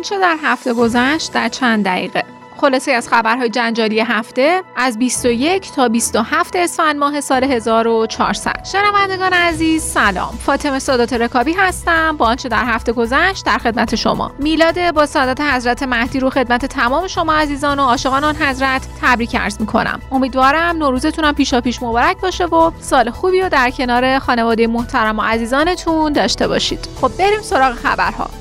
آنچه در هفته گذشت؟ در چند دقیقه. خلاصه از خبرهای جنجالی هفته از 21 تا 27 اسفند ماه سال 1400 شنوندگان عزیز سلام. فاطمه سادات رکابی هستم. با آنچه در هفته گذشت در خدمت شما. میلاد با سعادت حضرت مهدی رو خدمت تمام شما عزیزان و عاشقان آن حضرت تبریک عرض می‌کنم. امیدوارم نوروزتونم پیشا پیش مبارک باشه و سال خوبی رو در کنار خانواده محترم و عزیزانتون داشته باشید. خب بریم سراغ خبرها.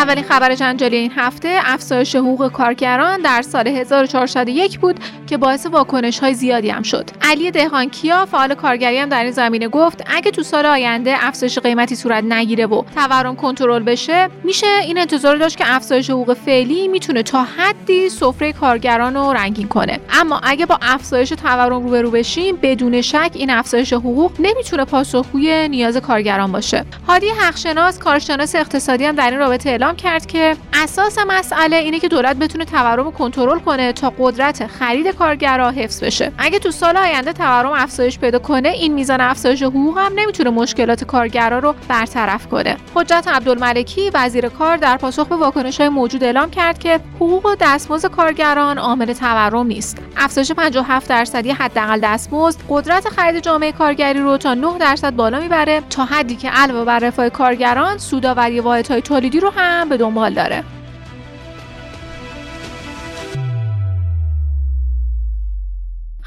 اولین خبر جنجالی این هفته افزایش حقوق کارگران در سال 1401 بود. که باعث واکنش های زیادی هم شد. علی دهانکیا فعال کارگری هم در این زمینه گفت اگه تو سال آینده افزایش قیمتی صورت نگیره و تورم کنترل بشه میشه این انتظار داشت که افزایش حقوق فعلی می‌تونه تا حدی سفره کارگران رو رنگین کنه اما اگه با افزایش تورم روبرو بشیم بدون شک این افزایش حقوق نمی‌تونه پاسخگوی نیاز کارگران باشه هادی حقشناس کارشناس اقتصادی هم در این رابطه اعلام کرد که اساس مسئله اینه که دولت بتونه تورم رو کنترل کنه تا قدرت خرید کارگرها حفظ بشه. اگه تو سال آینده تورم افزایش پیدا کنه این میزان افزایش حقوق هم نمی‌تونه مشکلات کارگرها رو برطرف کنه. حجت عبدالملکی وزیر کار در پاسخ به واکنش های موجود اعلام کرد که حقوق و دستمزد کارگران عامل تورم نیست. افزایش 57 درصدی حداقل دستمزد قدرت خرید جامعه کارگری رو تا 9 درصد بالا می‌بره تا حدی که علاوه بر رفاه کارگران سودآوری واحدهای تولیدی رو هم به دنبال داره.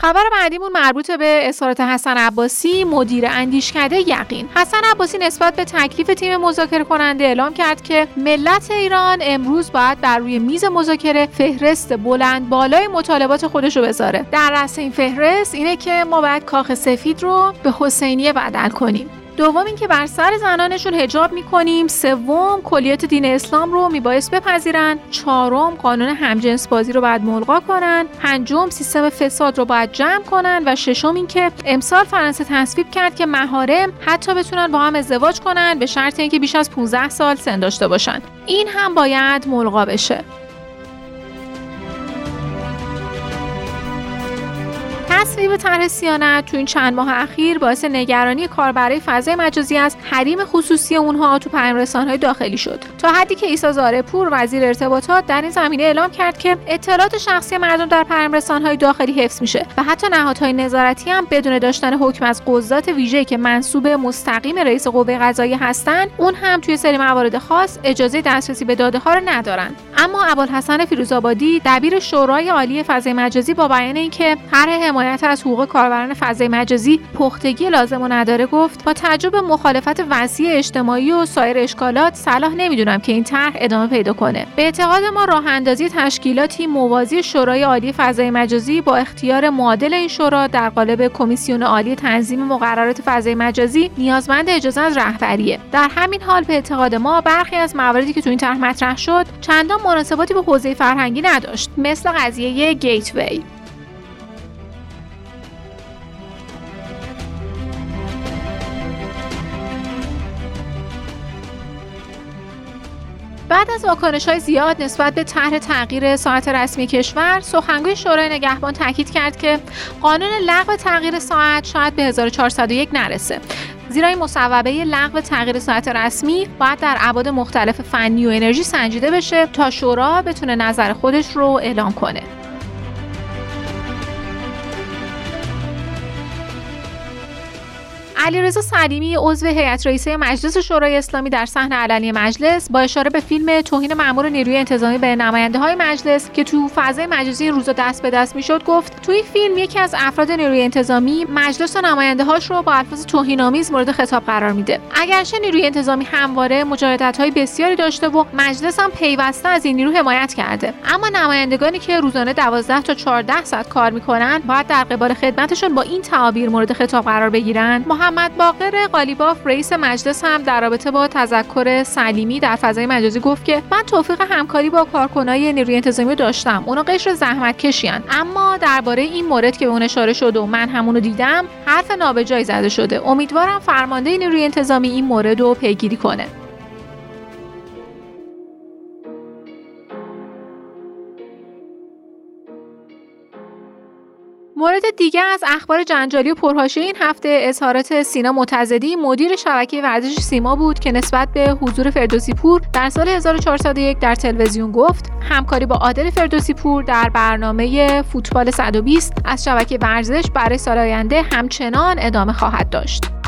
خبر بعدیمون مربوط به اظهارات حسن عباسی مدیر اندیشکده یقین. حسن عباسی نسبت به تکلیف تیم مذاکره کننده اعلام کرد که ملت ایران امروز باید بر روی میز مذاکره فهرست بلند بالای مطالبات خودش رو بذاره. در رأس این فهرست اینه که ما باید کاخ سفید رو به حسینیه بدل کنیم. دوم اینکه بر سر زنانشون هجاب می‌کنیم. سوم کلیات دین اسلام رو میبایست بپذیرن. چهارم قانون همجنس بازی رو باید ملغا کنن. پنجم سیستم فساد رو باید جمع کنن. و ششم اینکه امسال فرانسه تصویب کرد که مهارم حتی بتونن با هم ازدواج کنن به شرط اینکه بیش از 15 سال سن داشته باشن. این هم باید ملغا بشه. تصویب طرح سیانت تو این چند ماه اخیر باعث نگرانی کاربرای فضای مجازی از حریم خصوصی اونها تو های داخلی شد. تا حدی که عیسی زارپور وزیر ارتباطات در این زمینه اعلام کرد که اطلاعات شخصی مردم در های داخلی حفظ میشه و حتی نهادهای نظارتی هم بدون داشتن حکم از قضات ویژه که منصوب مستقیم رئیس قوه قضاییه هستند اون هم توی سری موارد خاص اجازه دسترسی به داده ها رو ندارن. اما ابوالحسن فیروزآبادی دبیر شورای عالی فضای مجازی با بیان اینکه طرح حمایت از حقوق کاربران فضای مجازی پختگی لازم و نداره گفت با تجربه مخالفت وسیع اجتماعی و سایر اشکالات صلاح نمی‌دونم که این طرح ادامه پیدا کنه. به اعتقاد ما راه اندازی تشکیلاتی موازی شورای عالی فضای مجازی با اختیار معادل این شورا در قالب کمیسیون عالی تنظیم مقررات فضای مجازی نیازمند اجازه از رهبریه. در همین حال به اعتقاد ما برخی از مواردی که تو این طرح مطرح شد چندان مناسباتی به حوزه فرهنگی نداشت مثل قضیه گیتوی. بعد از واکنش های زیاد نسبت به طرح تغییر ساعت رسمی کشور سخنگوی شورای نگهبان تاکید کرد که قانون لغو تغییر ساعت شاید به 1401 نرسه. زیرا این مصوبه لغو تغییر ساعت رسمی باید در ابعاد مختلف فنی و انرژی سنجیده بشه تا شورا بتونه نظر خودش رو اعلام کنه. علیرضا سلیمی عضو هیئت رئیسه مجلس شورای اسلامی در صحنه علنی مجلس با اشاره به فیلم توهین مأمور نیروی انتظامی به نماینده های مجلس که تو فضای مجازی روزا دست به دست می‌شد گفت توی فیلم یکی از افراد نیروی انتظامی مجلس و نماینده هاش رو با الفاظ توهین‌آمیز مورد خطاب قرار میده. اگرچه نیروی انتظامی همواره مجاهدت های بسیاری داشته و مجلس هم پیوسته از این نیرو حمایت کرده. اما نمایندگانی که روزانه 12 تا 14 ساعت کار می‌کنن باید در قبال خدمتشون با این تعابیر مورد خطاب قرار بگیرن. محمد باقر قالیباف رئیس مجلس هم در رابطه با تذکر سلیمی در فضای مجازی گفت که من توفیق همکاری با کارکنای نیروی انتظامی داشتم. اونا قشر زحمت کشیان اما درباره این مورد که به اون اشاره شد و من همونو دیدم حرف نابجایی زده شده. امیدوارم فرمانده نیروی انتظامی این مورد رو پیگیری کنه. مورد دیگر از اخبار جنجالی و پرحاشیه این هفته اظهارات سینا متزدی مدیر شبکه ورزش سیما بود که نسبت به حضور فردوسی پور در سال 1401 در تلویزیون گفت همکاری با عادل فردوسی پور در برنامه فوتبال 120 از شبکه ورزش برای سال آینده همچنان ادامه خواهد داشت.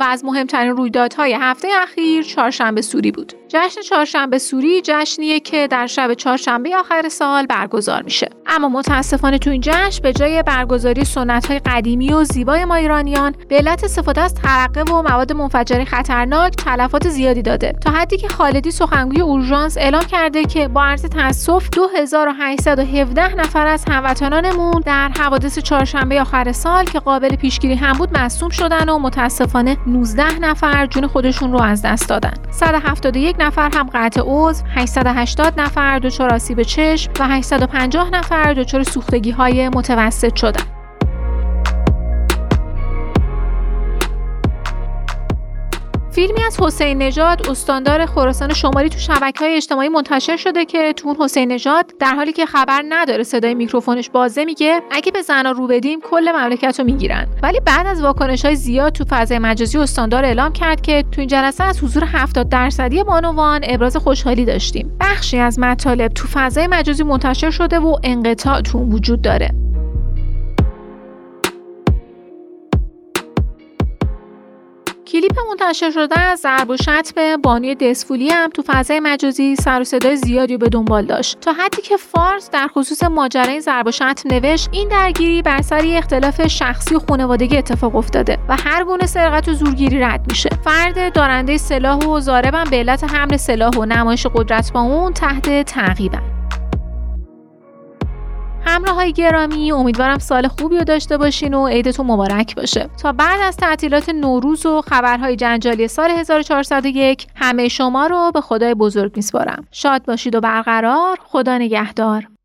و از مهمترین رویدادهای هفته اخیر چهارشنبه سوری بود. جشن چهارشنبه سوری جشنیه که در شب چهارشنبه آخر سال برگزار میشه. اما متاسفانه تو این جشن به جای برگزاری های قدیمی و زیبای ما ایرانیان به علت استفاده از ترقه و مواد منفجره خطرناک تلفات زیادی داده تا حدی که خالدی سخنگوی اورژانس اعلام کرده که با عرض تاسف 2817 نفر از هموطنانمون در حوادث چهارشنبه آخر سال که قابل پیشگیری هم بود مصوم شدن و متاسفانه 19 نفر جون خودشون رو از دست دادن. 171 نفر هم قطع عضو 880 نفر دچار آسیب چشم و 850 نفر دچار سوختگی های متوسط شدن. فیلمی از حسین نژاد استاندار خراسان شمالی تو شبکه های اجتماعی منتشر شده که تو اون حسین نژاد در حالی که خبر نداره صدای میکروفونش بازه میگه اگه به زنا رو بدیم کل مملکت رو می‌گیرن. ولی بعد از واکنش های زیاد تو فضای مجازی استاندار اعلام کرد که تو این جلسه از حضور 70 درصدی بانوان ابراز خوشحالی داشتیم. بخشی از مطالب تو فضای مجازی منتشر شده و انقطاع تو وجود داره. کلیپ منتشر شده از ضرب و شتم بانوی دسفولی هم تو فضای مجازی سر و صدای زیادی به دنبال داشت. تا حدی که فارس در خصوص ماجرای ضرب و شتم نوشت این درگیری بر سر اختلاف شخصی و خانوادگی اتفاق افتاده و هر گونه سرقت و زورگیری رد میشه. فرد دارنده سلاح و زاربم به علت حمل سلاح و نمایش قدرت با اون تحت تعقیبن. همراه های گرامی امیدوارم سال خوبی رو داشته باشین و عیدتون مبارک باشه. تا بعد از تعطیلات نوروز و خبرهای جنجالی سال 1401 همه شما رو به خدای بزرگ میسپارم. شاد باشید و برقرار خدا نگهدار.